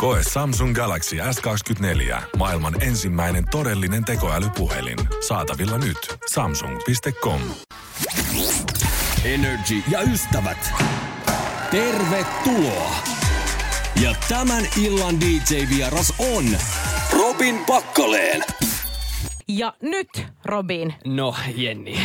Koe Samsung Galaxy S24. Maailman ensimmäinen todellinen tekoälypuhelin. Saatavilla nyt. Samsung.com. Energy ja ystävät. Tervetuloa. Ja tämän illan DJ-vieras on Robin Pakkaleen. Ja nyt, Robin, No, Jenni.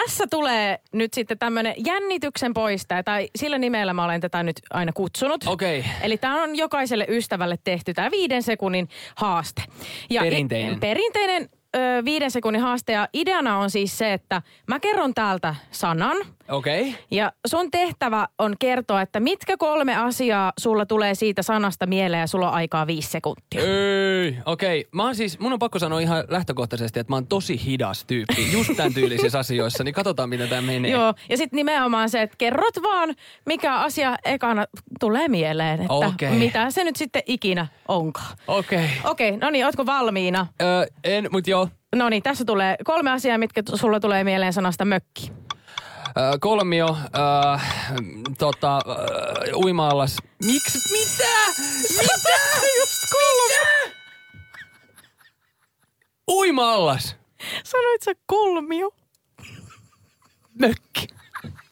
Tässä tulee nyt sitten tämmöinen jännityksen poistaja, tai sillä nimellä mä olen tätä nyt aina kutsunut. Okei. Eli tämä on jokaiselle ystävälle tehty tämä viiden sekunnin haaste. Ja Perinteinen. I, perinteinen ö, viiden sekunnin haaste, ja ideana on siis se, että mä kerron täältä sanan, Okei. Okay. ja sun tehtävä on kertoa, että mitkä kolme asiaa sulla tulee siitä sanasta mieleen, ja sulla on aikaa viisi sekuntia. Ei, okei. Okay. Mä oon siis, mun on pakko sanoa ihan lähtökohtaisesti, että mä oon tosi hidas tyyppi. Just tämän tyylisissä asioissa, niin katsotaan miten tämä menee. Joo, ja sitten nimenomaan se, että kerrot vaan, mikä asia ekana tulee mieleen, että Okei. mitä se nyt sitten ikinä onkaan. Okei. Okay. Okei, no niin, ootko valmiina? Öö, en, mut joo. No niin, tässä tulee kolme asiaa, mitkä t- sulla tulee mieleen sanasta mökki. Kolmio, öö, tota, öö, uima-allas. Miksi? Mitä? Mitä? Just kolme. Uima-allas. Sanoit sä kolmio? Mökki.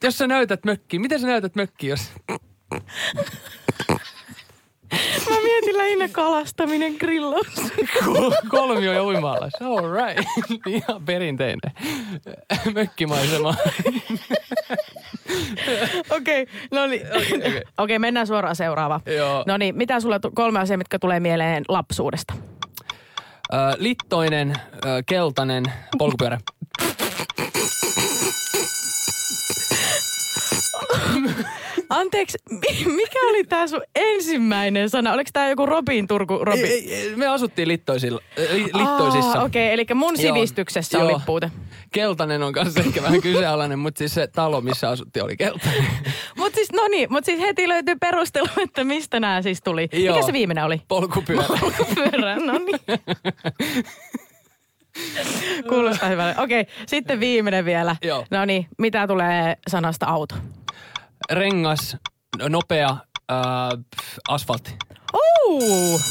Jos sä näytät mökkiä, miten sä näytät mökkiä, jos... Mä mietin lähinnä kalastaminen grillaus. Kol- kolmio ja uima-allas. All right. Ihan perinteinen. Mökkimaisema. Okei, no niin. Okei, okay, mennään suoraan seuraavaan. No niin, mitä sulla kolme asiaa, mitkä tulee mieleen lapsuudesta? Ö, littoinen, ö, keltainen, polkupyörä. Anteeksi, mi- mikä oli tää sun ensimmäinen sana? Oliko tää joku Robin Turku Robin? Ei, ei, me asuttiin littoisilla, li, littoisissa. Okei, okay, eli mun sivistyksessä Joo. oli puute. Keltainen on kanssa ehkä vähän kyseenalainen, mutta siis se talo, missä asuttiin, oli keltainen. Mut siis, no niin, mut siis heti löytyy perustelu, että mistä nämä siis tuli. Joo. Mikä se viimeinen oli? Polkupyörä. Polkupyörä, no niin. Kuulostaa hyvälle. Okei, okay, sitten viimeinen vielä. No niin, mitä tulee sanasta auto? Rengas, nopea, äh, asfaltti. Uh,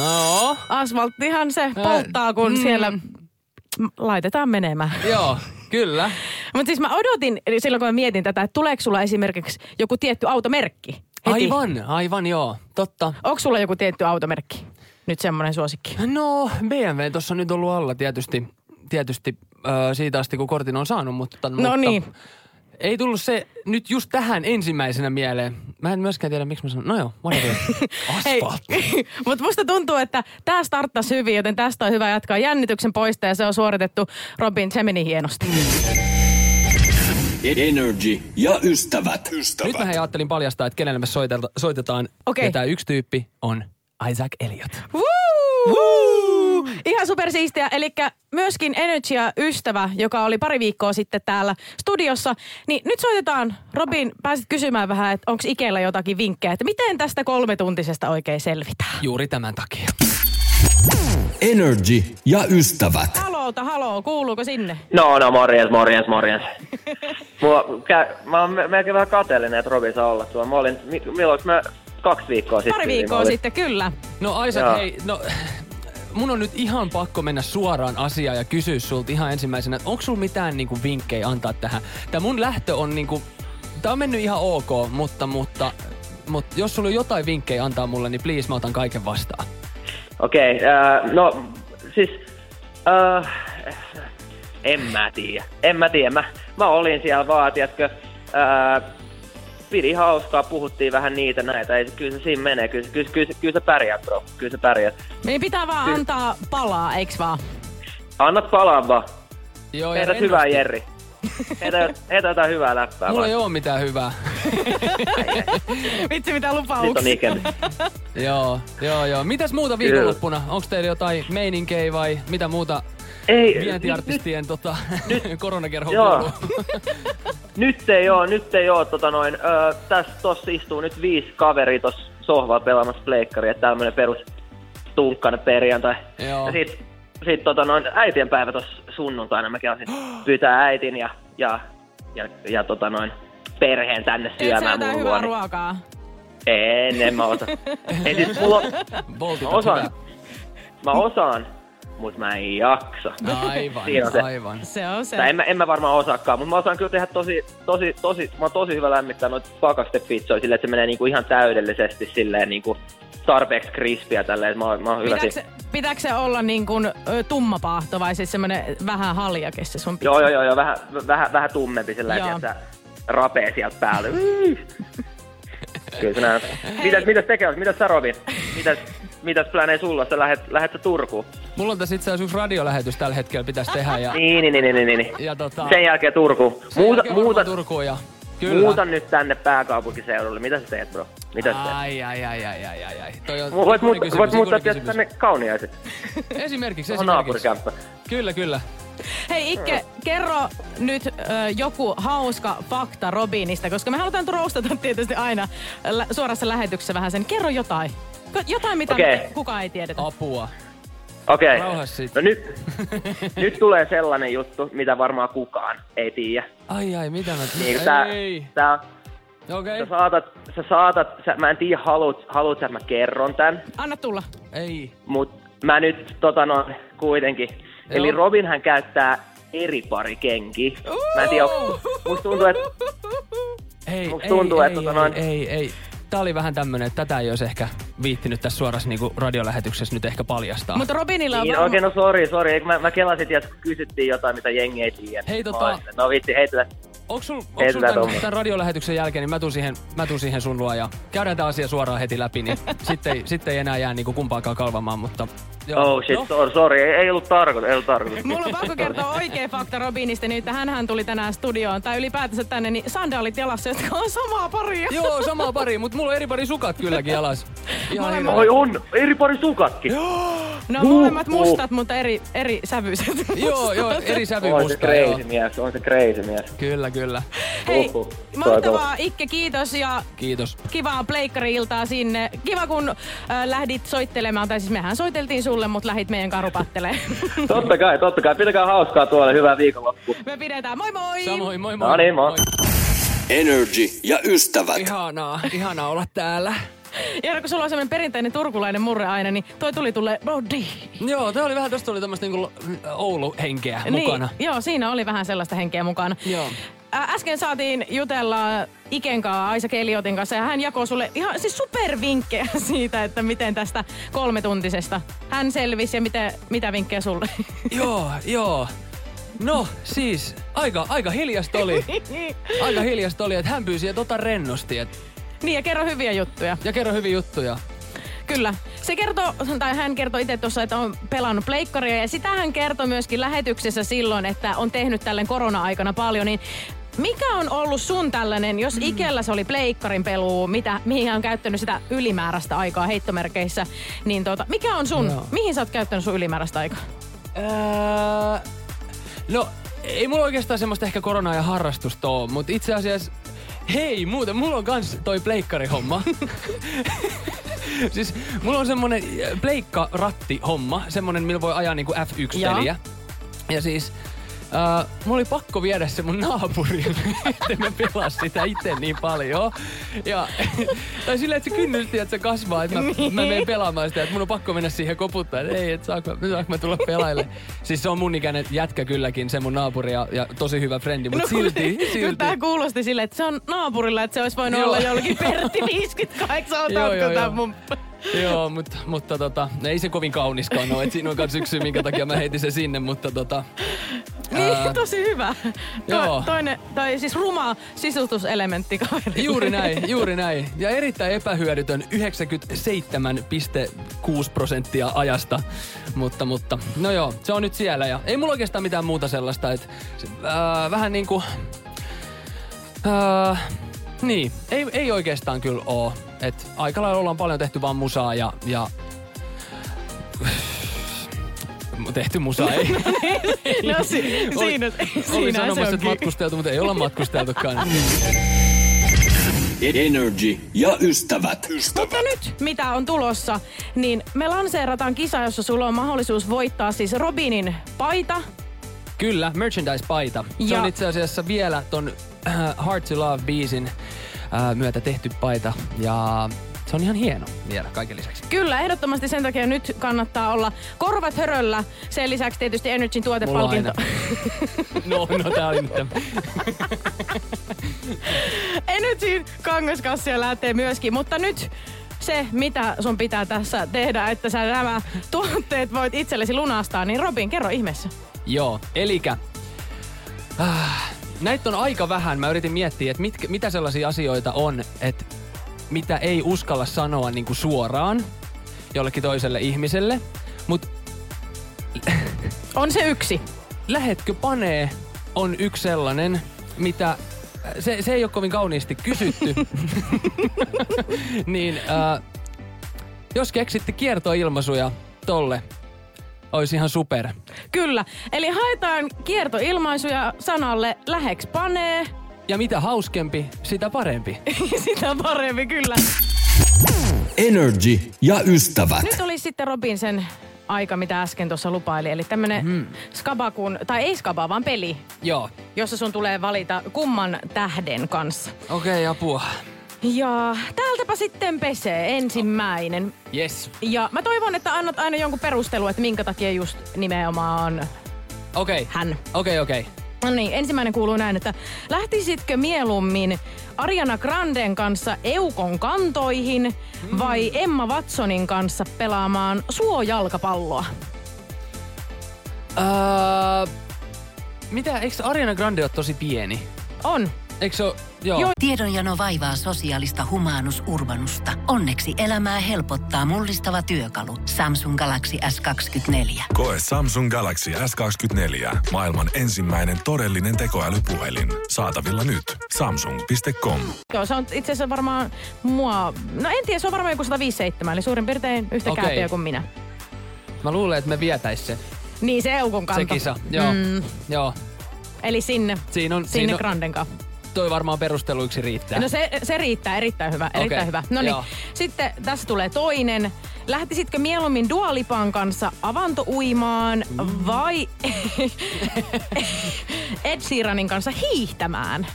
Oo, asfalttihan se polttaa, kun mm. siellä laitetaan menemään. joo, kyllä. Mutta siis mä odotin, eli silloin kun mä mietin tätä, että tuleeko sulla esimerkiksi joku tietty automerkki? Heti. Aivan, aivan joo, totta. Onko sulla joku tietty automerkki? Nyt semmoinen suosikki. No, BMW tuossa on nyt ollut alla tietysti, tietysti äh, siitä asti, kun kortin on saanut, mutta, No mutta niin. Ei tullut se nyt just tähän ensimmäisenä mieleen. Mä en myöskään tiedä, miksi mä sanon. No joo, whatever. Asfaltti. Mutta musta tuntuu, että tämä starttasi hyvin, joten tästä on hyvä jatkaa jännityksen poista ja se on suoritettu Robin, se meni hienosti. Energy ja ystävät. Nyt mä hei ajattelin paljastaa, että kenelle me soitelta, soitetaan. Okei. Ja tämä yksi tyyppi on Isaac Elliot. Woo! Woo! Ihan supersiistiä. Eli myöskin Energia-ystävä, joka oli pari viikkoa sitten täällä studiossa. Niin nyt soitetaan. Robin, pääsit kysymään vähän, että onko Ikellä jotakin vinkkejä, että miten tästä kolmetuntisesta oikein selvitään? Juuri tämän takia. Energy ja ystävät. Haloota, haloo, kuuluuko sinne? No, no, morjens, morjens, morjens. Mua, kä, mä oon me- melkein vähän kateellinen, että Robi saa olla tuolla. Mä olin, mi, milloin mä kaksi viikkoa sitten? Pari viikkoa olin- sitten, kyllä. No Isaac, Joo. hei, no mun on nyt ihan pakko mennä suoraan asiaan ja kysyä sulta ihan ensimmäisenä, että onko sulla mitään niinku vinkkejä antaa tähän? Tää mun lähtö on niinku, tää on mennyt ihan ok, mutta, mutta, mutta jos sulla on jotain vinkkejä antaa mulle, niin please mä otan kaiken vastaan. Okei, okay, äh, no siis... Äh, en mä tiedä. En mä tiedä. Mä, mä olin siellä vaan, tiedätkö, äh, pidi hauskaa, puhuttiin vähän niitä näitä. Ei, se- kyllä se siinä menee. Kyllä, se- kyllä, kyllä, se- kyllä sä pärjäät, bro. Kyllä sä pärjäät. Meidän pitää vaan Kyllä. antaa palaa, eiks vaan? Annat palaa vaan. Joo, Heität hyvää, Jerri. Heitä, heitä jotain hyvää läppää Mulla vaan. ei oo mitään hyvää. Vitsi mitä Nyt on lupauksia. joo, joo, joo. Mitäs muuta viikonloppuna? Onko teillä jotain meininkejä vai mitä muuta Ei, vientiartistien tota, koronakerho Joo. Nyt ei oo, nyt ei oo tota noin, öö, tässä tossa istuu nyt viisi kaveria tossa sohvalla pelaamassa pleikkaria, tämmönen perus tunkkainen perjantai. Joo. Ja sit, sit tota noin, äitien päivä tossa sunnuntaina mä käyn pyytää äitin ja, ja, ja, ja tota noin, perheen tänne syömään mun hyvää luo. ruokaa? En, en mä osaa. Ei siis mulla Boltit mä osaan, hyvä. mä osaan, mut mä en jaksa. Aivan, Siinä on se. aivan. Se on se. Tai en, mä, en mä varmaan osaakaan, mutta mä osaan kyllä tehdä tosi, tosi, tosi, mä oon tosi hyvä lämmittää noita pakastepizzoja silleen, että se menee niinku ihan täydellisesti silleen niinku tarpeeksi krispiä tälleen, mä, oon- mä oon hyvä Pitääkö siinä. se, pitääkö se olla niin kuin ö, tummapaahto vai siis semmoinen vähän haljake se sun Joo, joo, joo, joo vähän, vähän, vähän tummempi sillä Joo. että rapee sieltä päälle. Kyllä se näin. Mitäs, mitäs tekee? Mitäs sä Robin? Mitäs, mitäs plänee sulla? Sä lähet, lähet sä Turkuun? Mulla on tässä itse asiassa yksi radiolähetys tällä hetkellä pitäisi tehdä ja, Niin, niin, niin, niin, niin. niin. ja tota, Sen jälkeen Turkuun. sen Muuta, jälkeen muuta, Turkuun ja kyllä. muuta nyt tänne pääkaupunkiseudulle. Mitä sä teet, bro? Mitä sä teet? Ai, ai, ai, ai, ai, ai, ai. Toi on Voit, muut, kysymys, voit muuttaa kysymys. tänne kauniaiset. Esimerkiksi, Se on esimerkiksi. naapurikämppä. Kyllä, kyllä. Hei Ikke, kerro nyt ö, joku hauska fakta Robinista, koska me halutaan roustata tietysti aina lä- suorassa lähetyksessä vähän sen. Kerro jotain. Jotain, mitä me kukaan ei tiedetä. Apua. Okei. Sit. No nyt, nyt tulee sellainen juttu, mitä varmaan kukaan ei tiedä. Ai, ai, mitä mä... Niin, tää, ei. tää, Okei. sä saatat, sä saatat, sä, mä en tiedä haluut, haluut sä, että mä kerron tän, Anna tulla. Ei. mut mä nyt tota noin kuitenkin. Eli Joo. Robin hän käyttää eri pari kenki. Mä en tiedä, musta tuntuu, että Ei, Musta ei, tuntuu, ei, että ei, tota noin- ei, ei. Tää oli vähän tämmönen, että tätä ei olisi ehkä viittinyt tässä suorassa niinku radiolähetyksessä nyt ehkä paljastaa. Mutta Robinilla on niin, varma... oikein, no sori, sori, mä, mä kelasin, että kysyttiin jotain, mitä jengi ei tiedä. Hei, tota- No vitsi, heitetään. Onko sul, onks sul tämän, tämän radiolähetyksen jälkeen, niin mä tuun siihen, mä tuun siihen sun luo ja käydään tämä asia suoraan heti läpi, niin sitten ei, sitten ei enää jää niinku kumpaakaan kalvamaan, mutta... Joo. Oh shit, No, sorry, sorry, ei, ei ollut tarkoitus, ei ollut tarkoitus. Mulla on pakko kertoa oikea fakta Robinista, niin että hänhän tuli tänään studioon, tai ylipäätänsä tänne, niin sandaalit jalassa, jotka on samaa paria. Joo, sama pari, mutta mulla on eri pari sukat kylläkin alas. Ihan Molemmat- hirveä. Oi on, eri pari sukatkin. No Huh, molemmat mustat, mutta eri, eri sävyiset. Joo, joo, eri On se joo. crazy mies, on se crazy mies. Kyllä, kyllä. Hei, Uhuh. mahtavaa Ikke, kiitos ja Kiitos. kivaa pleikkari-iltaa sinne. Kiva kun äh, lähdit soittelemaan, tai siis mehän soiteltiin sulle, mutta lähdit meidän karupattelee. Totta kai, totta kai. Pitäkää hauskaa tuolla. Hyvää viikonloppua. Me pidetään. Moi moi! Samoin, moi moi. No niin, moi. Energy ja ystävät. Ihanaa, ihanaa olla täällä. Ja kun sulla on semmoinen perinteinen turkulainen murre aina, niin toi tuli tulle Brody. Joo, tää oli vähän, tosta oli tämmöstä niinku Oulu-henkeä mukana. Niin, joo, siinä oli vähän sellaista henkeä mukana. Joo. Äsken saatiin jutella Iken kanssa, Aisa Keliotin kanssa, ja hän jakoi sulle ihan siis supervinkkejä siitä, että miten tästä kolmetuntisesta hän selvisi ja mitä, mitä vinkkejä sulle. Joo, joo. No siis, aika, aika hiljasta oli. Aika hiljasta oli, että hän pyysi, että ota rennosti. Et, niin, ja kerro hyviä juttuja. ja kerro hyviä juttuja. Kyllä. Se kertoo, tai hän kertoi itse tuossa, että on pelannut pleikkaria ja sitä hän kertoi myöskin lähetyksessä silloin, että on tehnyt tällen korona-aikana paljon, niin mikä on ollut sun tällainen, jos mm. Ikellä se oli pleikkarin peluu, mitä, mihin on käyttänyt sitä ylimääräistä aikaa heittomerkeissä, niin tota, mikä on sun, Joo. mihin sä oot käyttänyt sun ylimääräistä aikaa? Öö, no, ei mulla oikeastaan semmoista ehkä koronaa ja harrastusta oo, mutta itse asiassa Hei, muuten, mulla on kans toi pleikkarihomma. siis mulla on semmonen äh, pleikkaratti-homma, semmonen, millä voi ajaa niinku F1-peliä. Ja siis Uh, mulla oli pakko viedä se mun naapurille, että mä pelaa sitä itse niin paljon. Ja, tai silleen, että se kynnys, että se kasvaa, että mä, Niin. mä menen pelaamaan sitä, että mun on pakko mennä siihen koputtaa, että ei, että saanko, mä- saanko mä tulla pelaille. Siis se on mun ikäinen jätkä kylläkin, se mun naapuri ja, ja tosi hyvä frendi, mutta silti, Kyllä silti. tää kuulosti silleen, että se on naapurilla, että se olisi voinut Joo. olla jollakin Pertti 58, Joo, otatko joo. mun... Joo, mutta, mutta tota, ei se kovin kauniskaan ole. Et siinä on kans yksi syy, minkä takia mä heitin se sinne, mutta tota... Niin, ää, tosi hyvä. joo. To, toinen, tai siis ruma sisustuselementti kaverille. Juuri näin, juuri näin. Ja erittäin epähyödytön 97,6 prosenttia ajasta. Mutta, mutta, no joo, se on nyt siellä. Ja ei mulla oikeastaan mitään muuta sellaista, että äh, vähän niinku... Äh, niin, ei, ei oikeastaan kyllä oo. Et aika lailla ollaan paljon tehty vaan musaa ja, ja tehty musa, ei. No si- Oli- siinä, Oli siinä se sanomassa, että matkusteltu, mutta ei olla matkusteltukaan. Energy ja ystävät. Mutta nyt, mitä on tulossa, niin me lanseerataan kisa, jossa sulla on mahdollisuus voittaa siis Robinin paita. Kyllä, merchandise-paita. Se Ja- on itse asiassa vielä ton äh, Hard to Love-biisin äh, myötä tehty paita. Ja se on ihan hieno vielä kaiken lisäksi. Kyllä, ehdottomasti sen takia nyt kannattaa olla korvat höröllä. Sen lisäksi tietysti Energyn tuotepalkinto. No, no tää oli nyt. Energyn kangaskassia lähtee myöskin, mutta nyt se, mitä sun pitää tässä tehdä, että sä nämä tuotteet voit itsellesi lunastaa, niin Robin, kerro ihmeessä. Joo, elikä... Äh, näitä on aika vähän. Mä yritin miettiä, että mitkä, mitä sellaisia asioita on, että mitä ei uskalla sanoa niin kuin suoraan jollekin toiselle ihmiselle. Mutta On se yksi. lähetkö panee on yksi sellainen, mitä se, se ei ole kovin kauniisti kysytty. niin äh, jos keksitte kiertoilmaisuja tolle, olisi ihan super. Kyllä. Eli haetaan kiertoilmaisuja sanalle läheks panee. Ja mitä hauskempi, sitä parempi. Sitä parempi, kyllä. Energy ja ystävät. Nyt oli sitten Robin sen aika, mitä äsken tuossa lupaili. Eli tämmönen Mhm. skabakun, tai ei skaba, vaan peli, Joo. jossa sun tulee valita kumman tähden kanssa. Okei, okay, apua. Ja täältäpä sitten pesee ensimmäinen. Yes. Ja mä toivon, että annat aina jonkun perustelun, että minkä takia just nimenomaan Okei. Okay. hän. Okei, okay, okei. Okay. No niin, ensimmäinen kuuluu näin, että lähtisitkö mieluummin Ariana Granden kanssa Eukon kantoihin vai Emma Watsonin kanssa pelaamaan suojalkapalloa? Uh, mitä, eikö Ariana Grande ole tosi pieni? On. Eikö se ole, joo. Joo. Tiedonjano vaivaa sosiaalista humanus urbanusta. Onneksi elämää helpottaa mullistava työkalu. Samsung Galaxy S24. Koe Samsung Galaxy S24. Maailman ensimmäinen todellinen tekoälypuhelin. Saatavilla nyt. Samsung.com. Joo, se on itse asiassa varmaan mua... No en tiedä, se on varmaan joku 157, eli suurin piirtein yhtä Okei. kääpiä kuin minä. Mä luulen, että me vietäis se, Niin, se Eukon kanto. se kisa. Joo, Mm, joo. eli sinne, Siinä on, sinne siinä on, Granden kanssa. Toi varmaan perusteluiksi riittää. No se, se riittää, erittäin hyvä, erittäin hyvä. No niin, sitten tässä tulee toinen. Lähtisitkö mieluummin Dualipan kanssa avantouimaan vai Ed Sheeranin kanssa hiihtämään?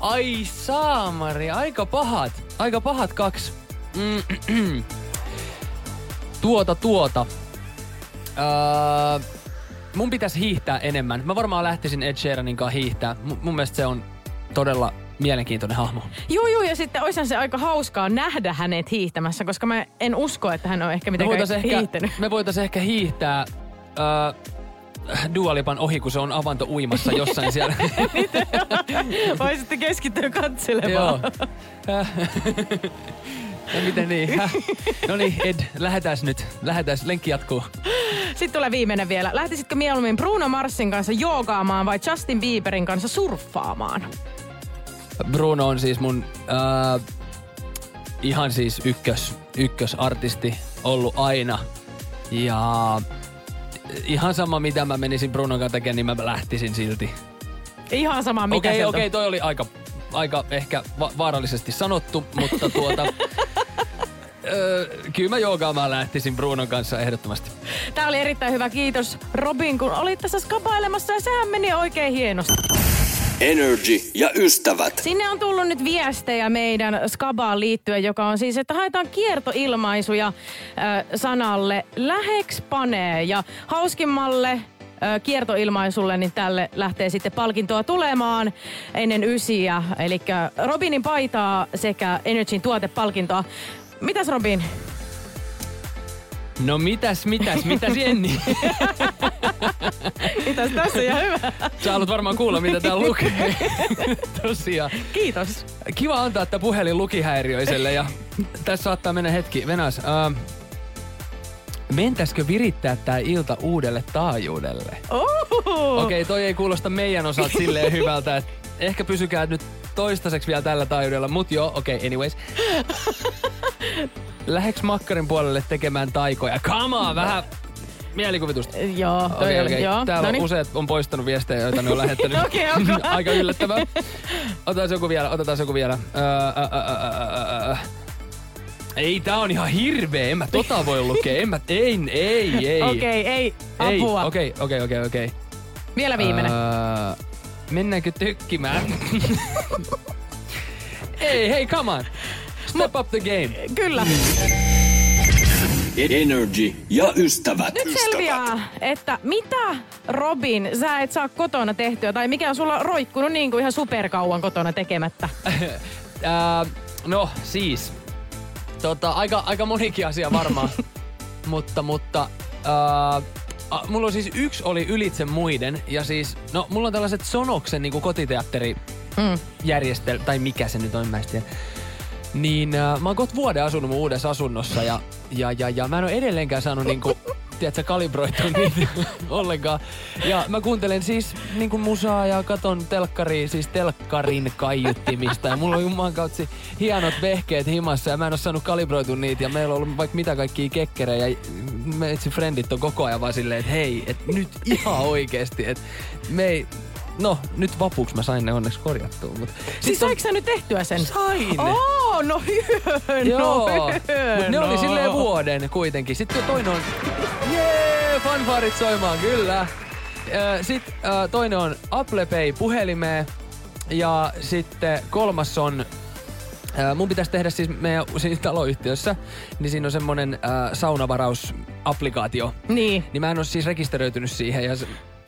Ai saamari, aika pahat. Aika pahat kaksi. Mm, tuota, tuota. Öö, mun pitäisi hiihtää enemmän. Mä varmaan lähtisin Ed Sheeranin kanssa hiihtää. M- mun mielestä se on todella mielenkiintoinen hahmo. Joo, joo, ja sitten olisihan se aika hauskaa nähdä hänet hiihtämässä, koska mä en usko, että hän on ehkä Me mitenkään voitais ehkä, hiihtänyt. me voitais ehkä hiihtää öö, Dualipan ohi, kun se on avanto uimassa jossain siellä. Voisitte keskittyä katselemaan. Joo. Ja miten niin? Häh? No niin, Ed, lähetääs nyt. Lähetääs, lenkki jatkuu. Sitten tulee viimeinen vielä. Lähtisitkö mieluummin Bruno Marsin kanssa joogaamaan vai Justin Bieberin kanssa surffaamaan? Bruno on siis mun äh, ihan siis ykkös, ykkösartisti ollut aina. Ja ihan sama mitä mä menisin Brunon kanssa tekemään, niin mä lähtisin silti. Ihan sama mikä Okei, sieltä okei, toi oli aika, aika ehkä va- vaarallisesti sanottu, mutta tuota... öö, kyllä mä joogaamaan lähtisin Brunon kanssa ehdottomasti. Tämä oli erittäin hyvä. Kiitos Robin, kun olit tässä skapailemassa ja sehän meni oikein hienosti. Energy ja ystävät. Sinne on tullut nyt viestejä meidän skabaan liittyen, joka on siis, että haetaan kiertoilmaisuja äh, sanalle läheks panee. Ja hauskimmalle kiertoilmaisulle, niin tälle lähtee sitten palkintoa tulemaan ennen ysiä. Eli Robinin paitaa sekä Energyn tuotepalkintoa. Mitäs Robin? No mitäs, mitäs, mitäs Jenni? Mitäs tässä ja hyvä? Sä haluat varmaan kuulla, mitä tää lukee. Tosiaan. Kiitos. Kiva antaa tämä puhelin lukihäiriöiselle ja tässä saattaa mennä hetki. Venäs, ähm, mentäisikö virittää tää ilta uudelle taajuudelle? Okei, toi ei kuulosta meidän osalta silleen hyvältä, että ehkä pysykää nyt toistaiseksi vielä tällä taajuudella, mut joo, okei, okay, anyways. Läheks makkarin puolelle tekemään taikoja? Come on, vähän, Mielikuvitusta. Joo, toi oli, okei. joo. Täällä Noniin. on useat on poistanut viestejä, joita ne on lähettänyt. Okei, onko? Aika yllättävää. Otetaan joku vielä, otetaan joku vielä. Öö, ä, ä, ä. Ei, tää on ihan hirveä. En mä tota voi lukea. En mä, ei, ei, ei. Okei, ei, Ei, apua. Okei, okei, okei, okei. Vielä viimeinen. Öö, mennäänkö tökkimään? ei, hei, come on. Step up the game. Kyllä. Energy ja ystävät. Nyt selviää, että mitä Robin sä et saa kotona tehtyä, tai mikä on sulla roikkunut niin kuin ihan superkauan kotona tekemättä. Ää, no siis, tota, aika, aika monikin asia varmaan. mutta, mutta a, mulla on siis yksi oli ylitse muiden. Ja siis, no mulla on tällaiset Sonoksen niin kotiteatteri Mm. järjestel, tai mikä se nyt on, mä en tiedä. Niin äh, mä oon kohta vuoden asunut mun uudessa asunnossa ja, ja, ja, ja mä en ole edelleenkään saanut niinku, tiedätkö, kalibroitua niitä ollenkaan. Ja mä kuuntelen siis niinku musaa ja katon telkkaria, siis telkkarin kaiuttimista. Ja mulla on jumman kautsi hienot vehkeet himassa ja mä en oo saanut kalibroitua niitä. Ja meillä on ollut vaikka mitä kaikkia kekkerejä. Ja me etsi frendit on koko ajan vaan silleen, että hei, et nyt ihan oikeesti, että me ei, No, nyt vapuksi mä sain ne onneksi korjattua. Mutta Siis saiko sä nyt tehtyä sen? Sain! Oo, no hyvä, Joo, no mut ne oli no. silleen vuoden kuitenkin. Sitten toinen on, jee, fanfarit soimaan, kyllä. Sitten toinen on Apple Pay puhelimeen. Ja sitten kolmas on Mun pitäisi tehdä siis meidän siis taloyhtiössä, niin siinä on semmonen äh, saunavarausapplikaatio. Niin. Niin mä en ole siis rekisteröitynyt siihen ja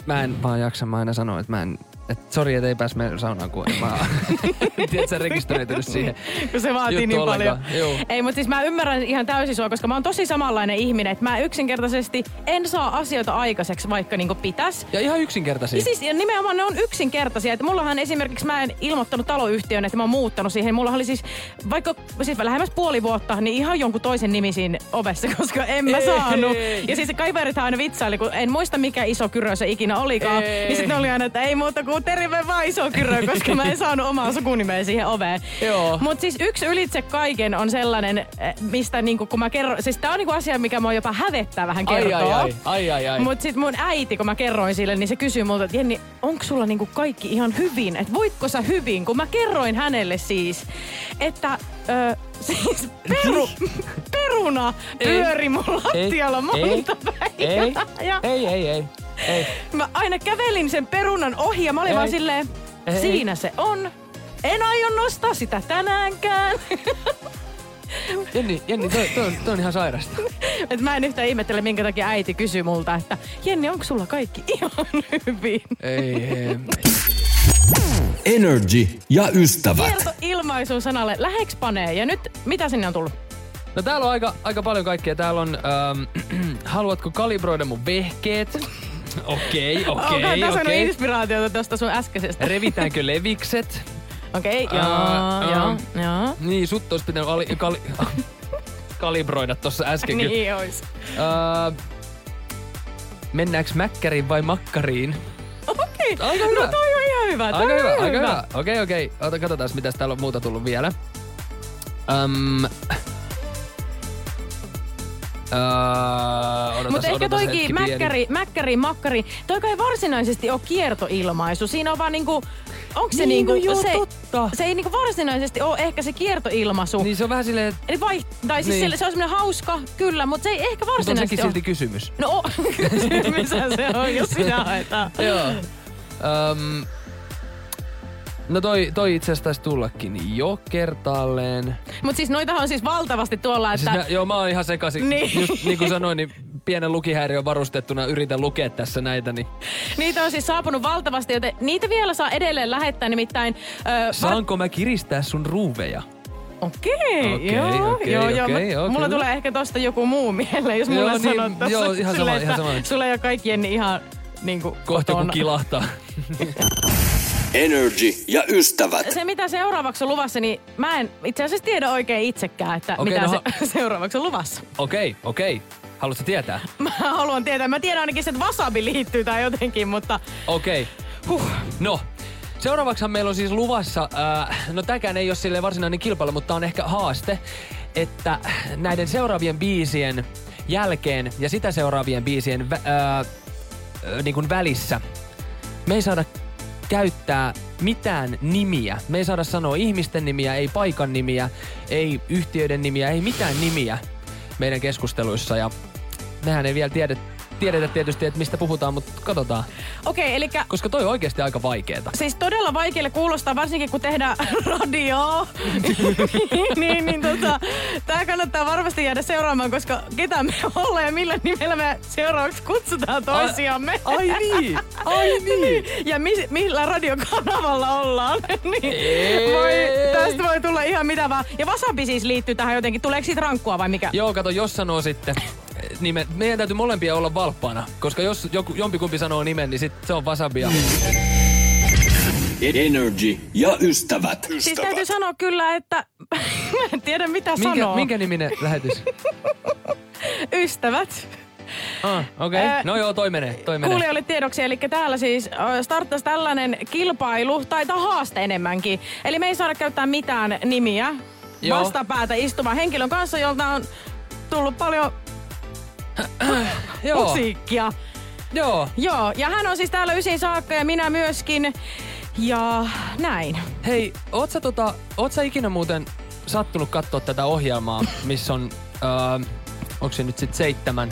mä en vaan jaksa mä aina sanoa, että mä en, että sori, että ei pääs meidän saunaan, mä tiedät sä rekisteröitynyt siihen. kun se vaatii juttu niin ollenkaan. paljon. Joo. Ei, mutta siis mä ymmärrän ihan täysin sua, koska mä oon tosi samanlainen ihminen, että mä yksinkertaisesti en saa asioita aikaiseksi, vaikka niinku pitäis. Ja ihan yksinkertaisia. Ja siis ja nimenomaan ne on yksinkertaisia. Että mullahan esimerkiksi mä en ilmoittanut taloyhtiön, että mä oon muuttanut siihen. Mulla oli siis vaikka siis lähemmäs puoli vuotta, niin ihan jonkun toisen nimi siinä ovessa, koska en mä Ei. saanut. Ja siis kaverithan aina vitsaili, kun en muista mikä iso kyrö se ikinä olikaan. Ei. Niin sitten oli aina, että ei muuta kuin terve vaan iso kyrö, koska mä en saanut omaa sukunimeä siihen oveen. Joo. Mutta siis yksi ylitse kaiken on sellainen, eh, mistä niinku, kun mä kerron, siis tää on niinku asia, mikä mua jopa hävettää vähän Ai, kertoa. ai, ai, ai, ai, ai. Mut sit mun äiti, kun mä kerroin sille, niin se kysyi multa, että Jenni, onko sulla niinku kaikki ihan hyvin? Että voitko sä hyvin? Kun mä kerroin hänelle siis, että ö, siis peru, peruna Ei. pyöri mun lattialla monta ei, päivää. Ja ei, ei, ei, ei. mä aina kävelin sen perunan ohi ja mä olin Ei. vaan silleen, Ei. siinä se on. En aio nostaa sitä tänäänkään. Jenni, Jenni, toi, toi, on, toi on ihan sairasta. Et mä en yhtään ihmettele, minkä takia äiti kysyy multa, että Jenni, onko sulla kaikki ihan hyvin? Ei, ei. Energy ja ystävät. Kerto ilmaisu sanalle läheks panee. Ja nyt, mitä sinne on tullut? No täällä on aika, aika paljon kaikkea. Täällä on, ähm, haluatko kalibroida mun vehkeet? Okei, Onkohan okei, tässä on okei. inspiraatiota tuosta sun äskeisestä? Revitäänkö levikset? Okei, okay, joo, Aa, joo, aa. joo. Niin, sut olisi pitänyt ali, kali, kalibroida tossa äsken. Niin ois. Öö, mennäänkö mäkkäriin vai makkariin? Okei, Aika hyvä. no toi on ihan hyvä. Toi Aika hyvä, aika hyvä. Okei, okei. Ota, katsotaan, mitä täällä on muuta tullut vielä. Öm, Öö, Mutta ehkä toikin mäkkäri, mäkkäri, makkari, toi kai varsinaisesti ole kiertoilmaisu. Siinä on vaan niinku, onko se Niin, niinku, no joo, se, totta. se ei niinku varsinaisesti ole ehkä se kiertoilmaisu. Niin se on vähän silleen, että Eli vai, tai siis Niin. niin. se on semmoinen hauska, kyllä, mutta se ei ehkä mutta on varsinaisesti sekin ole. silti kysymys. No kysymyshän se on, jos sinä haetaan. Joo. Öm, no toi, toi itse asiassa taisi tullakin jo kertaalleen. Mutta siis noitahan on siis valtavasti tuolla, Siis että... mä, joo, mä oon ihan sekaisin. Niin. Just niin kuin sanoin, niin pienen lukihäiriön varustettuna yritän lukea tässä näitä. Niin Niitä on siis saapunut valtavasti, joten niitä vielä saa edelleen lähettää nimittäin... Ö, Saanko mä kiristää sun ruuveja? Okei, Okei, joo, okei, joo, joo. okei, Mä- joo, Mulla tulee ehkä tosta joku muu mieleen, jos Joo, mulle niin, sanot tossa. joo, ihan sama, silleen, ihan sama. Sulla ei ole kaikkien niin ihan niinku Kohta kun kilahtaa. Energy ja ystävät. Se mitä seuraavaksi on luvassa, niin mä en itse asiassa tiedä oikein itsekään, että Okei, mitä no se seuraavaksi on luvassa. Okei, okei. Haluatko tietää? Mä haluan tietää. Mä tiedän ainakin, että wasabi liittyy tai jotenkin, mutta Okei. Huh. No, seuraavaksihan meillä on siis luvassa, äh, no tämäkään ei ole sille varsinainen kilpailu, mutta on ehkä haaste, että näiden seuraavien biisien jälkeen ja sitä seuraavien biisien vä, ää, niin kuin välissä me ei saada käyttää mitään nimiä. Me ei saada sanoa ihmisten nimiä, ei paikan nimiä, ei yhtiöiden nimiä, ei mitään nimiä meidän keskusteluissa. Ja mehän ei vielä tiedä, tiedetä tietysti, että mistä puhutaan, mutta katsotaan. Okei, okay, eli Koska toi on oikeasti aika vaikeeta. siis todella vaikealle kuulostaa, varsinkin kun tehdään radioa. niin, niin, niin tota, tää kannattaa varmasti jäädä seuraamaan, koska ketä me ollaan ja millä nimellä me seuraavaksi kutsutaan toisiamme. Ai niin, ai niin. ja mi- millä radiokanavalla ollaan. niin Ei. voi, tästä voi tulla ihan mitä vaan. Ja wasabi siis liittyy tähän jotenkin. Tuleeko siitä rankkua vai mikä? Joo, kato, jos sanoo sitten, me, meidän täytyy molempia olla valppaana. Koska jos joku, jompikumpi sanoo nimen, niin sit se on wasabia. Energy ja ystävät. Siis täytyy sanoa kyllä, että mä en tiedä mitä Minkä, sanoo. minkä niminen lähetys? Ystävät. Ah, okei. Okay. Ää, No joo, toi menee, toi menee. Kuulijoille tiedoksi, eli täällä siis äh, starttasi tällainen kilpailu, tai haaste enemmänkin. Eli me ei saada käyttää mitään nimiä Joo. vastapäätä istumaan henkilön kanssa, jolta on tullut paljon Joo, musiikkia. joo. Joo, ja hän on siis täällä ysin saakka ja minä myöskin. Ja näin. Hei, oot sä, tota, oot sä ikinä muuten sattunut katsoa tätä ohjelmaa, missä on, öö, onko se nyt sit seitsemän,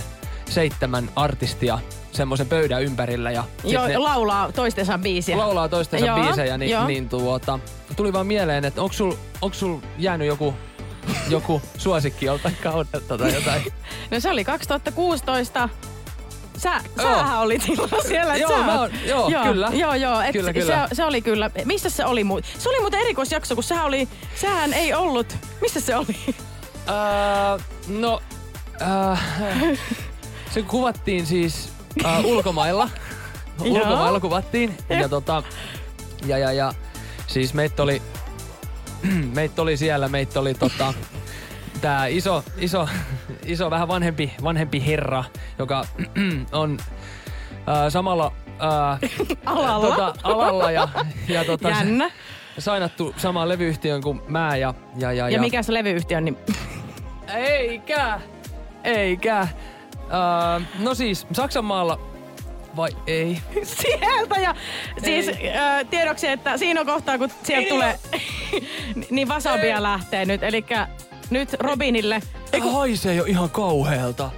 seitsemän artistia semmoisen pöydän ympärillä ja Joo, ne laulaa toistensa biisiä. laulaa toistensa Joo, biisejä, niin, niin tuota, tuli vaan mieleen, että onko sul, onks sul jäänyt joku, joku suosikki joltain kaudelta tai jotain? No se oli 2016. Sä, Joo. sähän olit silloin siellä. Joo, sä mä oon- joo, kyllä. Joo, joo. Et Kyllä, se, kyllä. Se, se, oli kyllä. Missä se oli? Mu- se oli muuten erikoisjakso, kun sehän, oli, sehän ei ollut. Missä se oli? Öö, no, öö, se kuvattiin siis öö, ulkomailla. Joo. ulkomailla kuvattiin. Ja, Joo. tota, ja, ja, ja siis meitä oli, meitä oli siellä, meitä oli tota, tää iso, iso, iso vähän vanhempi, vanhempi herra, joka on öö, samalla öö, Alalla. Tota, alalla ja, ja tota, Jännä. sainattu samaan levyyhtiön kuin mä ja, ja, ja, Ja mikä se levyyhtiö on? Niin... eikä, eikä. Uh, no siis, Saksan maalla vai ei? Sieltä ja siis Ei. äh, tiedoksi, että siinä on kohtaa, kun sieltä Ei tulee, niin wasabia lähtee nyt. Eli nyt Robinille, Eikö haisee jo ihan kauheelta?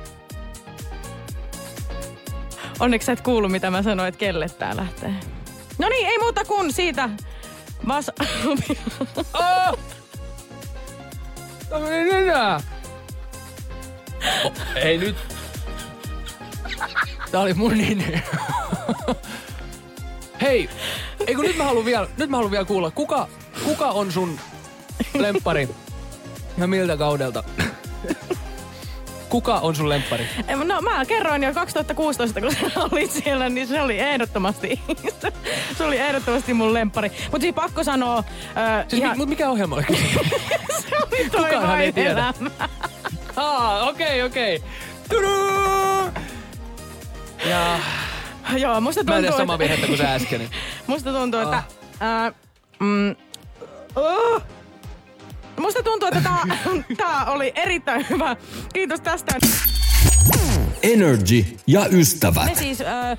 onneksi sä et kuulu mitä mä sanoin, että kelle tää lähtee. No niin, ei muuta kuin siitä wasabia. Oh! Tämä ei enää. Oh, ei nyt. Tää oli mun nimi. Hei, eikö nyt mä haluan vielä, nyt mä haluan vielä kuulla, kuka, kuka on sun lemppari ja miltä kaudelta? Kuka on sun lemppari? No mä kerroin jo 2016, kun sä olit siellä, niin se oli ehdottomasti, se oli ehdottomasti mun lemppari. Mutta siis pakko sanoa, äh, Siis ihan, mi, mut mikä ohjelma oli kyseessä? se oli toi kukaanhan ei vain tiedä. Aa, okei, okei. Ja Joo, musta mä en tee tuntuu, samaa että, virhettä kuin sä äsken. musta tuntuu, että Ah. ää, mm, uh, musta tuntuu, että tää, tää oli erittäin hyvä. Kiitos tästä. Energy ja ystävät. Me siis äh,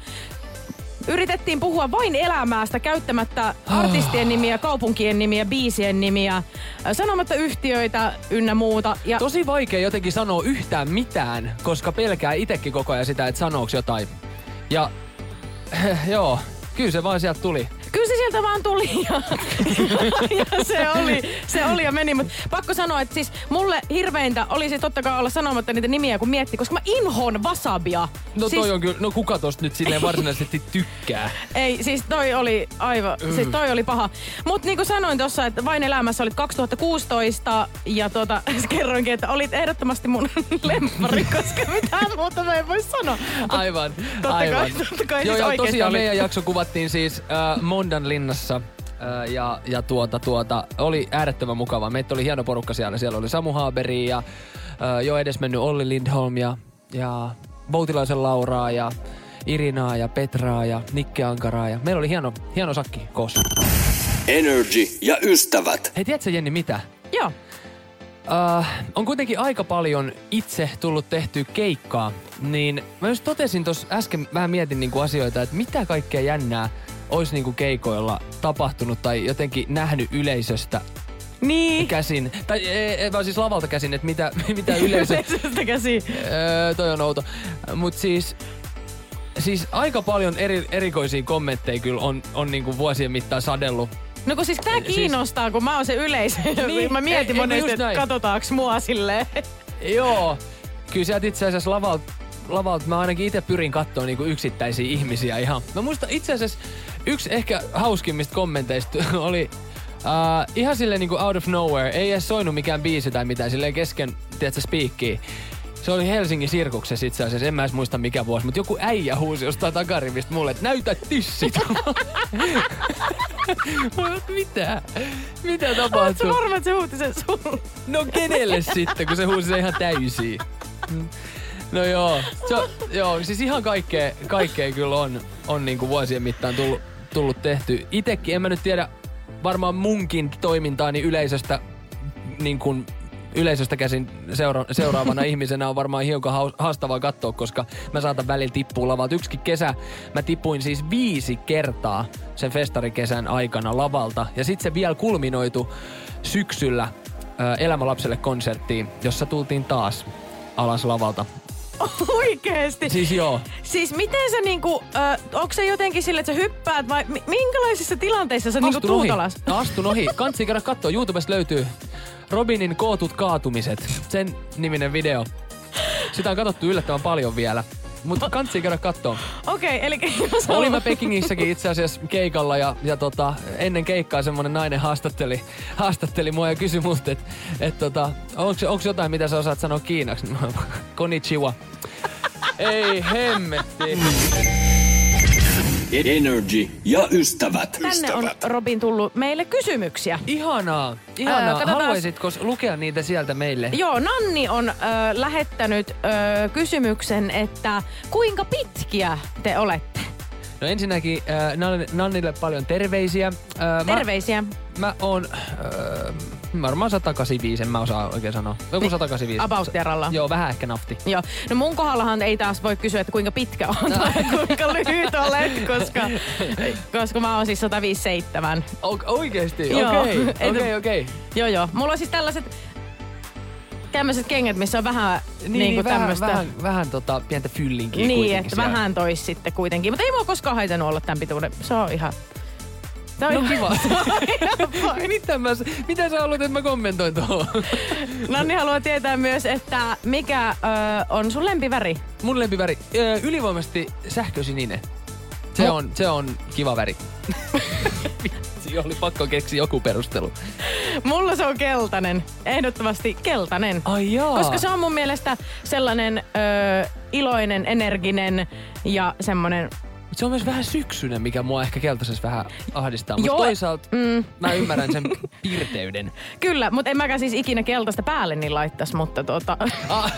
yritettiin puhua vain elämästä käyttämättä artistien nimiä, kaupunkien nimiä, biisien nimiä, sanomatta yhtiöitä ynnä muuta. Ja Tosi vaikea jotenkin sanoa yhtään mitään, koska pelkää itekin koko ajan sitä, että sanooks jotain. Ja joo, kyllä se vaan sieltä tuli. Kyllä se sieltä vaan tuli ja, ja se, oli, se oli ja meni. Mutta pakko sanoa, että siis mulle hirveintä oli siis totta kai olla sanomatta niitä nimiä, kun mietti, koska mä inhon wasabia. No siis, toi on kyllä, no kuka tosta nyt silleen varsinaisesti tykkää? Ei, siis toi oli aivan, mm. siis toi oli paha. Mut niin kuin sanoin tossa, että vain elämässä olit 2016 ja tuota, kerroinkin, että olit ehdottomasti mun lemppari, koska mitään muuta mä en voi sanoa. Aivan, Totta kai- aivan. totta kai joo, siis oikeesti tosiaan oli. meidän jakso kuvattiin siis äh, Mondan linnassa. Ja, ja tuota, tuota, oli äärettömän mukava. Meitä oli hieno porukka siellä. Siellä oli Samu Haaberi ja jo edesmennyt Olli Lindholm ja, ja Voutilaisen Lauraa ja Irinaa ja Petraa ja Nikke Ankaraa. Ja meillä oli hieno, hieno sakki koossa. Energy ja ystävät. Hei, tiedätkö Jenni mitä? Joo. Uh, on kuitenkin aika paljon itse tullut tehtyä keikkaa, niin mä just totesin tuossa äsken, vähän mietin niinku asioita, että mitä kaikkea jännää olisi niinku keikoilla tapahtunut tai jotenkin nähnyt yleisöstä Niin. käsin, tai e, e, vaan siis lavalta käsin, että mitä, mitä yleisö... Yleisöstä käsi. öö, toi on outo. Mut siis, siis aika paljon eri, erikoisia kommentteja kyllä on, on niinku vuosien mittaan sadellut. No kun siis tää Siis- kiinnostaa, kun mä oon se yleisö. Niin, mä e- mietin eikö monesti, että katsotaanko mua silleen. Joo. Kyllä sieltä itse asiassa lavalta lavalt mä ainakin itse pyrin katsoa niinku yksittäisiä ihmisiä ihan. Mä muistan itse asiassa yksi ehkä hauskimmista kommenteista oli uh, ihan silleen niinku out of nowhere. Ei edes soinut mikään biisi tai mitään silleen kesken, tiedätkö, speakkiä. Se oli Helsingin sirkuksessa itse asiassa, en mä edes muista mikä vuosi, mutta joku äijä huusi jostain takarivistä mulle, että näytä tissit. Mitä? Mitä tapahtuu? varma, että se huuti sen sulle? No kenelle sitten, kun se huusi sen ihan täysiin? No joo, se, on- joo siis ihan kaikkea, kaikkea kyllä on, on niinku vuosien mittaan tullut, tullut tehty. Itekin, en mä nyt tiedä, varmaan munkin toimintaani yleisöstä, niin kuin yleisöstä käsin seura- seuraavana ihmisenä on varmaan hiukan haastavaa katsoa, koska mä saatan välillä tippua lavalta. Yksikin kesä mä tipuin siis viisi kertaa sen festarikesän aikana lavalta. Ja sitten se vielä kulminoitu syksyllä ö, Elämä lapselle konserttiin, jossa tultiin taas alas lavalta. Oikeesti. Siis joo. Siis miten sä niinku, äh, onko se jotenkin sille, että sä hyppäät vai mi- minkälaisissa tilanteissa sä niinku Astun tuut ohi. alas? No, astun ohi. Kansi käydä kattoo. YouTubesta löytyy Robinin kootut kaatumiset. Sen niminen video. Sitä on katsottu yllättävän paljon vielä. Mutta kansi käydä kattoo. Okei, okay, eli jos Olin mä Pekingissäkin itse asiassa keikalla ja, ja tota, ennen keikkaa semmonen nainen haastatteli, haastatteli mua ja kysyi multa, että et tota, onko jotain, mitä sä osaat sanoa kiinaksi? Konnichiwa. Ei hemmetti. Energy ja ystävät. Tänne on Robin tullut meille kysymyksiä. Ihanaa. Ihanaa. Ää, katsotaan- Haluaisitko lukea niitä sieltä meille? Joo, Nanni on ö, lähettänyt ö, kysymyksen, että kuinka pitkiä te olette? No ensinnäkin äh, Nanni- Nannille paljon terveisiä. Äh, Terveisiä. Mä, mä oon äh, varmaan 185, en mä osaa oikein sanoa. Joku Niin, 185. about tieralla. Joo, vähän ehkä nafti. Joo. No mun kohdallahan ei taas voi kysyä, että kuinka pitkä on tai kuinka lyhyt olet, koska, koska mä oon siis 157. O- oikeesti? Okei, okei, okei. Joo, joo. Mulla on siis tällaiset tämmöiset kengät, missä on vähän Niin, niin, niin kuin vähän, tämmöistä. vähän, vähän tota, pientä fyllinkiä niin, että siellä. vähän tois sitten kuitenkin. Mutta ei mua koskaan haitannut olla tämän pituuden. Se on ihan... Se on No kiva. mitä, mä, mitä sä haluat, että mä kommentoin tuohon? Nanni haluaa tietää myös, että mikä ö, on sun lempiväri? Mun lempiväri, ö, ylivoimaisesti sähkösininen. Se Mu- on, se on kiva väri. Vitsi, oli pakko keksiä joku perustelu. Mulla se on keltainen. Ehdottomasti keltainen. Ai jaa. Koska se on mun mielestä sellainen ö, iloinen, energinen ja semmonen... Mut se on myös vähän syksyinen, mikä mua ehkä keltaisessa vähän ahdistaa. Mutta toisaalta Mm, mä ymmärrän sen pirteyden. kyllä, mutta en mäkään siis ikinä keltaista päälle niin laittas, mutta tota... Ah,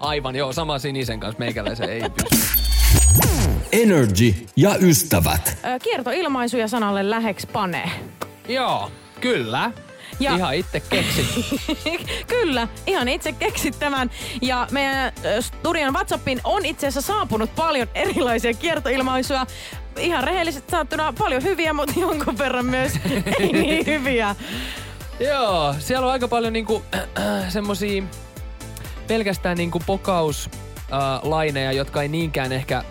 aivan, joo, sama sinisen kanssa meikäläisen ei pysty. Energy ja ystävät. Kiertoilmaisuja sanalle läheks panee. Joo, kyllä. Ja- Ihan itse keksin. Kyllä, ihan itse keksit tämän. Ja meidän studion WhatsAppiin on itse asiassa saapunut paljon erilaisia kiertoilmaisuja. Ihan rehellisesti saattuna paljon hyviä, mutta jonkun verran myös ei niin hyviä. Joo, siellä on aika paljon niinku semmosia pelkästään niinku pokaus äh, jotka ei niinkään ehkä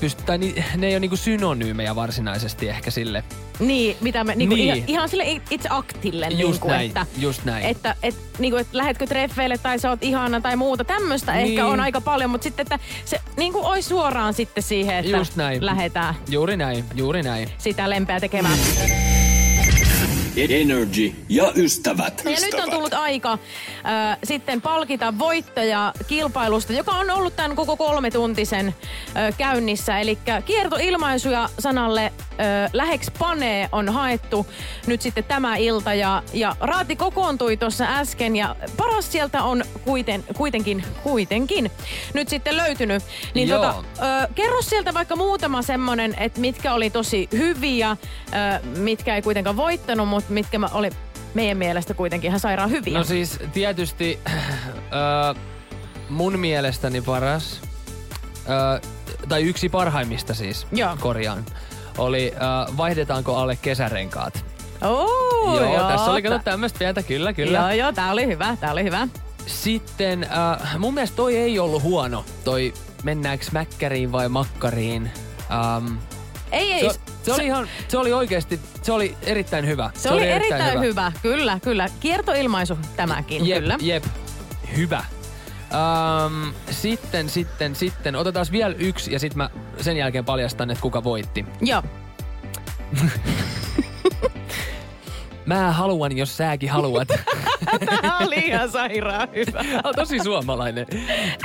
pysty, tai ni, ne ei ole niinku synonyymejä varsinaisesti ehkä sille. Niin, mitä me, niinku, Niin. Ihan, ihan sille itse aktille. Just niinku, näin, että, just näin. Että, et, niinku, et lähetkö treffeille tai sä oot ihana tai muuta. Tämmöistä Niin. ehkä on aika paljon, mutta sitten, että se niinku olisi suoraan sitten siihen, että Just näin. lähdetään Juuri näin, juuri näin. sitä lempeä tekemään. Energy ja ystävät. Ja nyt on tullut aika äh, sitten palkita voittaja kilpailusta, joka on ollut tämän koko kolmetuntisen äh, käynnissä. Eli kiertoilmaisuja sanalle äh, läheks panee on haettu nyt sitten tämä ilta. Ja, ja Raati kokoontui tuossa äsken ja paras sieltä on kuiten, kuitenkin, kuitenkin nyt sitten löytynyt. Niin Joo. tota, Ö, kerro sieltä vaikka muutama semmonen, että mitkä oli tosi hyviä, ö, mitkä ei kuitenkaan voittanut, mutta mitkä mä oli, meidän mielestä kuitenkin ihan sairaan hyviä. No siis tietysti äh, mun mielestäni paras, äh, tai yksi parhaimmista siis, Joo. korjaan, oli äh, vaihdetaanko alle kesärenkaat. Oh, joo, joo, tässä oli kato tä- tämmöistä pientä, kyllä, kyllä. Joo, joo, tää oli hyvä, tää oli hyvä. Sitten äh, mun mielestä toi ei ollut huono, toi mennäänkö mäkkäriin vai makkariin. Ähm, Ei, ei, se, se, oli ihan, se oli oikeasti, se oli erittäin hyvä. se, oli erittäin, hyvä. hyvä. Kyllä, kyllä. Kiertoilmaisu tämäkin, Jep, kyllä. jep, hyvä. Um, sitten, sitten, sitten. Otetaan vielä yksi ja sitten mä sen jälkeen paljastan, että kuka voitti. Joo. Mä haluan, jos säkin haluat. Tää oli ihan sairaan hyvä. on tosi suomalainen.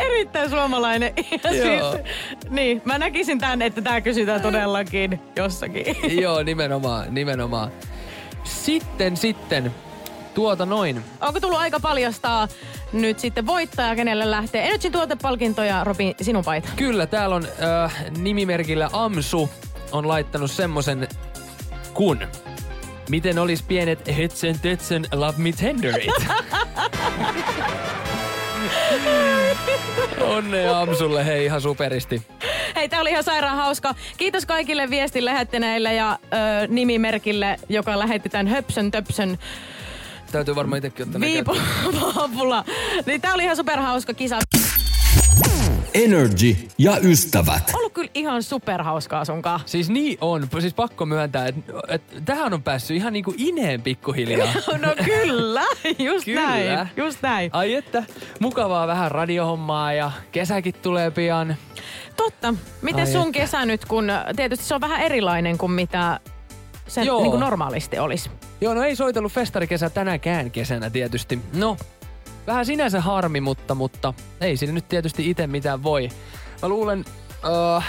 Erittäin suomalainen. Ja Joo. siis, niin, mä näkisin tän, että tää kysytään todellakin jossakin. Joo, nimenomaan, nimenomaan. Sitten, sitten. Tuota noin. Onko tullut aika paljastaa nyt sitten voittaja, kenelle lähtee Energyn tuotepalkintoja, Robin, sinun paita? Kyllä, täällä on äh, nimimerkillä Amsu on laittanut semmosen kun. Miten olisi pienet Hetsen Tetsen Love Me Tenderit? Onnea Amsulle, hei ihan superisti. Hei, tää oli ihan sairaan hauska. Kiitos kaikille viestin lähettäneille ja ö, nimimerkille, joka lähetti tämän höpsön töpsön Täytyy varmaan itsekin ottaa viipapula. Niin tää oli ihan superhauska kisa. Energy ja ystävät. Ollut kyllä ihan superhauskaa sunkaan. Siis niin on, siis pakko myöntää, että et, tähän on päässyt ihan niinku ineen pikkuhiljaa. No kyllä, just Kyllä. näin, just näin. Ai että, mukavaa vähän radiohommaa ja kesäkin tulee pian. Totta. Miten Ai sun että. kesä nyt, kun tietysti se on vähän erilainen kuin mitä se Joo. niin kuin normaalisti olisi. Joo, no ei soitellut festarikesä tänäkään kesänä tietysti. No, vähän sinänsä harmi, mutta, mutta ei siinä nyt tietysti itse mitään voi. Mä luulen, uh,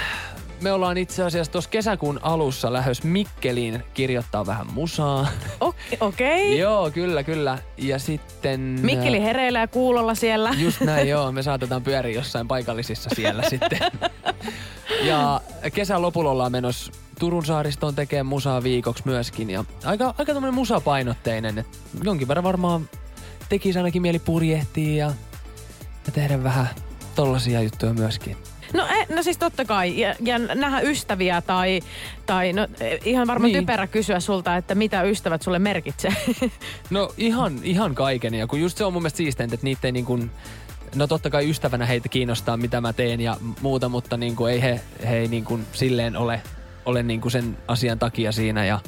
me ollaan itse asiassa tuossa kesäkuun alussa lähes Mikkeliin kirjoittaa vähän musaa. Okei. Okay. joo, kyllä, kyllä. Ja sitten... Mikkeli hereillä ja kuulolla siellä. Just näin, joo. Me saatetaan pyöriä jossain paikallisissa siellä sitten. Ja kesän lopulla ollaan menossa Turun saaristoon tekemään musaa viikoksi myöskin. Ja aika, aika tämmönen musapainotteinen. Et jonkin verran varmaan tekisi ainakin mieli purjehtia ja, ja tehdä vähän tollasia juttuja myöskin. No, eh, no siis totta kai. Ja, ja nähdä ystäviä tai, tai no, eh, ihan varmaan Niin. typerä kysyä sulta, että mitä ystävät sulle merkitsee. No ihan, ihan kaiken. Ja kun just se on mun mielestä siisteintä, että niitä ei niin kuin, No totta kai ystävänä heitä kiinnostaa, mitä mä teen ja muuta, mutta niin kuin ei he, he ei niin kuin silleen ole, ole niin kuin sen asian takia siinä ja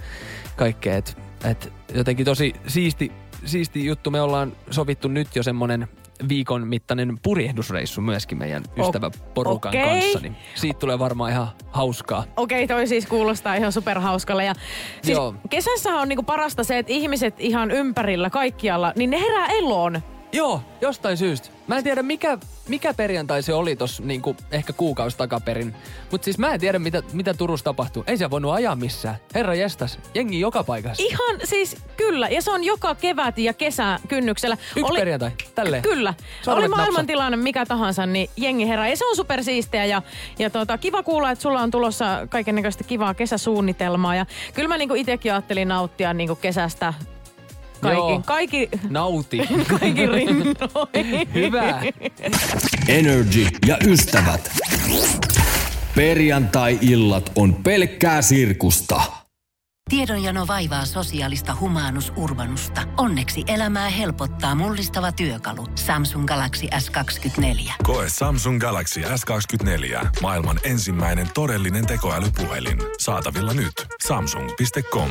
kaikkea. Et, et jotenkin tosi siisti, siisti juttu. Me ollaan sovittu nyt jo semmonen viikon mittainen purjehdusreissu myöskin meidän ystäväporukan okei. kanssa. Niin siitä tulee varmaan ihan hauskaa. Okei, toi siis kuulostaa ihan superhauskalle. Ja siis Joo. kesässä on niinku parasta se, että ihmiset ihan ympärillä, kaikkialla, niin ne herää eloon. Joo, jostain syystä. Mä en tiedä mikä, mikä perjantai se oli tossa niinku ehkä kuukausi takaperin. Mutta siis mä en tiedä mitä, mitä Turussa tapahtuu. Ei se voinut ajaa missään. Herra jestas, jengi joka paikassa. Ihan siis kyllä, ja se on joka kevät ja kesä kynnyksellä. Yksi perjantai, tälleen. Kyllä. Sormet Oli maailmantilanne mikä tahansa, niin jengi herää. Ja se on supersiisteä ja, ja tota, kiva kuulla, että sulla on tulossa kaiken kivaa kesäsuunnitelmaa. Ja kyllä mä niinku itsekin ajattelin nauttia niinku kesästä. Kaikki, kaikki, Nauti. kaikki rinnoin. Hyvä. Energy ja ystävät. Perjantai-illat on pelkkää sirkusta. Tiedonjano vaivaa sosiaalista humanus urbanusta. Onneksi elämää helpottaa mullistava työkalu. Samsung Galaxy S24. Koe Samsung Galaxy S24. Maailman ensimmäinen todellinen tekoälypuhelin. Saatavilla nyt. Samsung.com.